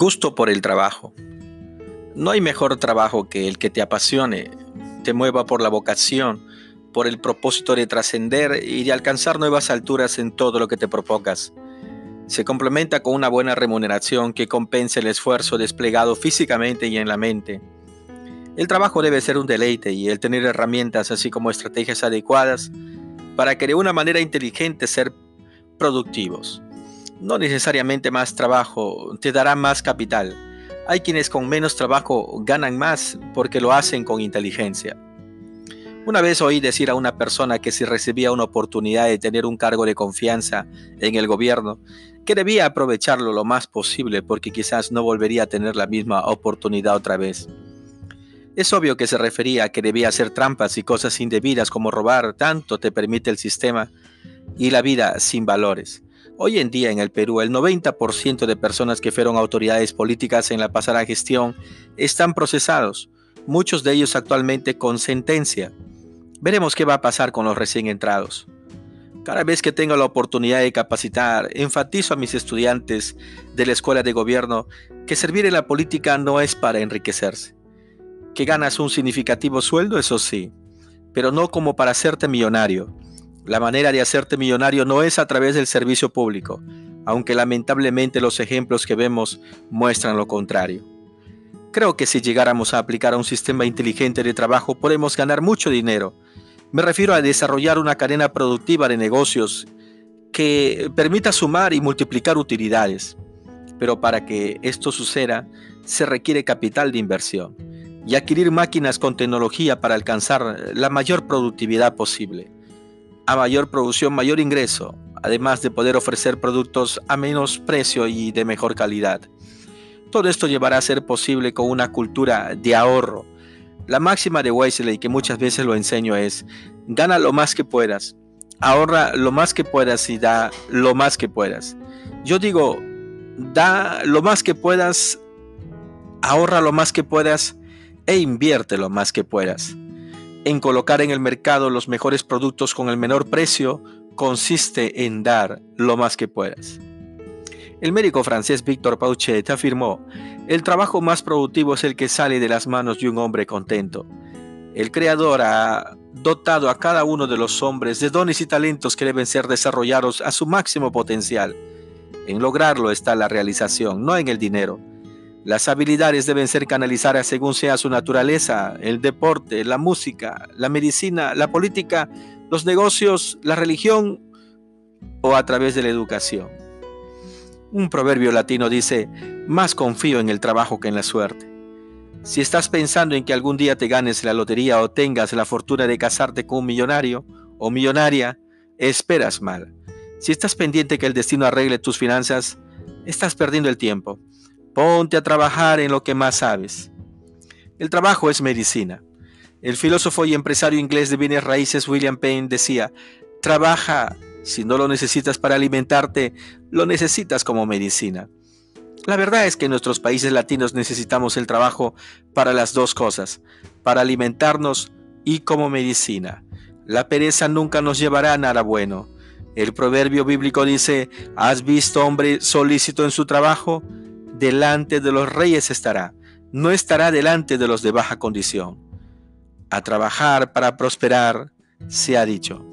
Gusto por el trabajo. No hay mejor trabajo que el que te apasione, te mueva por la vocación, por el propósito de trascender y de alcanzar nuevas alturas en todo lo que te propongas. Se complementa con una buena remuneración que compense el esfuerzo desplegado físicamente y en la mente. El trabajo debe ser un deleite y el tener herramientas así como estrategias adecuadas para que de una manera inteligente ser productivos. No necesariamente más trabajo te dará más capital. Hay quienes con menos trabajo ganan más porque lo hacen con inteligencia. Una vez oí decir a una persona que si recibía una oportunidad de tener un cargo de confianza en el gobierno, que debía aprovecharlo lo más posible porque quizás no volvería a tener la misma oportunidad otra vez. Es obvio que se refería a que debía hacer trampas y cosas indebidas como robar, tanto te permite el sistema y la vida sin valores. Hoy en día en el Perú, el 90% de personas que fueron autoridades políticas en la pasada gestión están procesados, muchos de ellos actualmente con sentencia. Veremos qué va a pasar con los recién entrados. Cada vez que tenga la oportunidad de capacitar, enfatizo a mis estudiantes de la escuela de gobierno que servir en la política no es para enriquecerse. Que ganas un significativo sueldo, eso sí, pero no como para hacerte millonario la manera de hacerte millonario no es a través del servicio público, aunque lamentablemente los ejemplos que vemos muestran lo contrario. Creo que si llegáramos a aplicar un sistema inteligente de trabajo podemos ganar mucho dinero. Me refiero a desarrollar una cadena productiva de negocios que permita sumar y multiplicar utilidades. Pero para que esto suceda se requiere capital de inversión y adquirir máquinas con tecnología para alcanzar la mayor productividad posible a mayor producción, mayor ingreso, además de poder ofrecer productos a menos precio y de mejor calidad. Todo esto llevará a ser posible con una cultura de ahorro. La máxima de Wesley, que muchas veces lo enseño, es, gana lo más que puedas, ahorra lo más que puedas y da lo más que puedas. Yo digo, da lo más que puedas, ahorra lo más que puedas e invierte lo más que puedas en colocar en el mercado los mejores productos con el menor precio consiste en dar lo más que puedas. El médico francés Victor Pauchet afirmó, el trabajo más productivo es el que sale de las manos de un hombre contento. El Creador ha dotado a cada uno de los hombres de dones y talentos que deben ser desarrollados a su máximo potencial. En lograrlo está la realización, no en el dinero. Las habilidades deben ser canalizadas según sea su naturaleza, el deporte, la música, la medicina, la política, los negocios, la religión o a través de la educación. Un proverbio latino dice, más confío en el trabajo que en la suerte. Si estás pensando en que algún día te ganes la lotería o tengas la fortuna de casarte con un millonario o millonaria, esperas mal. Si estás pendiente que el destino arregle tus finanzas, estás perdiendo el tiempo. Ponte a trabajar en lo que más sabes. El trabajo es medicina. El filósofo y empresario inglés de bienes raíces William Payne decía, trabaja, si no lo necesitas para alimentarte, lo necesitas como medicina. La verdad es que en nuestros países latinos necesitamos el trabajo para las dos cosas, para alimentarnos y como medicina. La pereza nunca nos llevará a nada bueno. El proverbio bíblico dice, ¿has visto hombre solícito en su trabajo? Delante de los reyes estará, no estará delante de los de baja condición. A trabajar para prosperar, se ha dicho.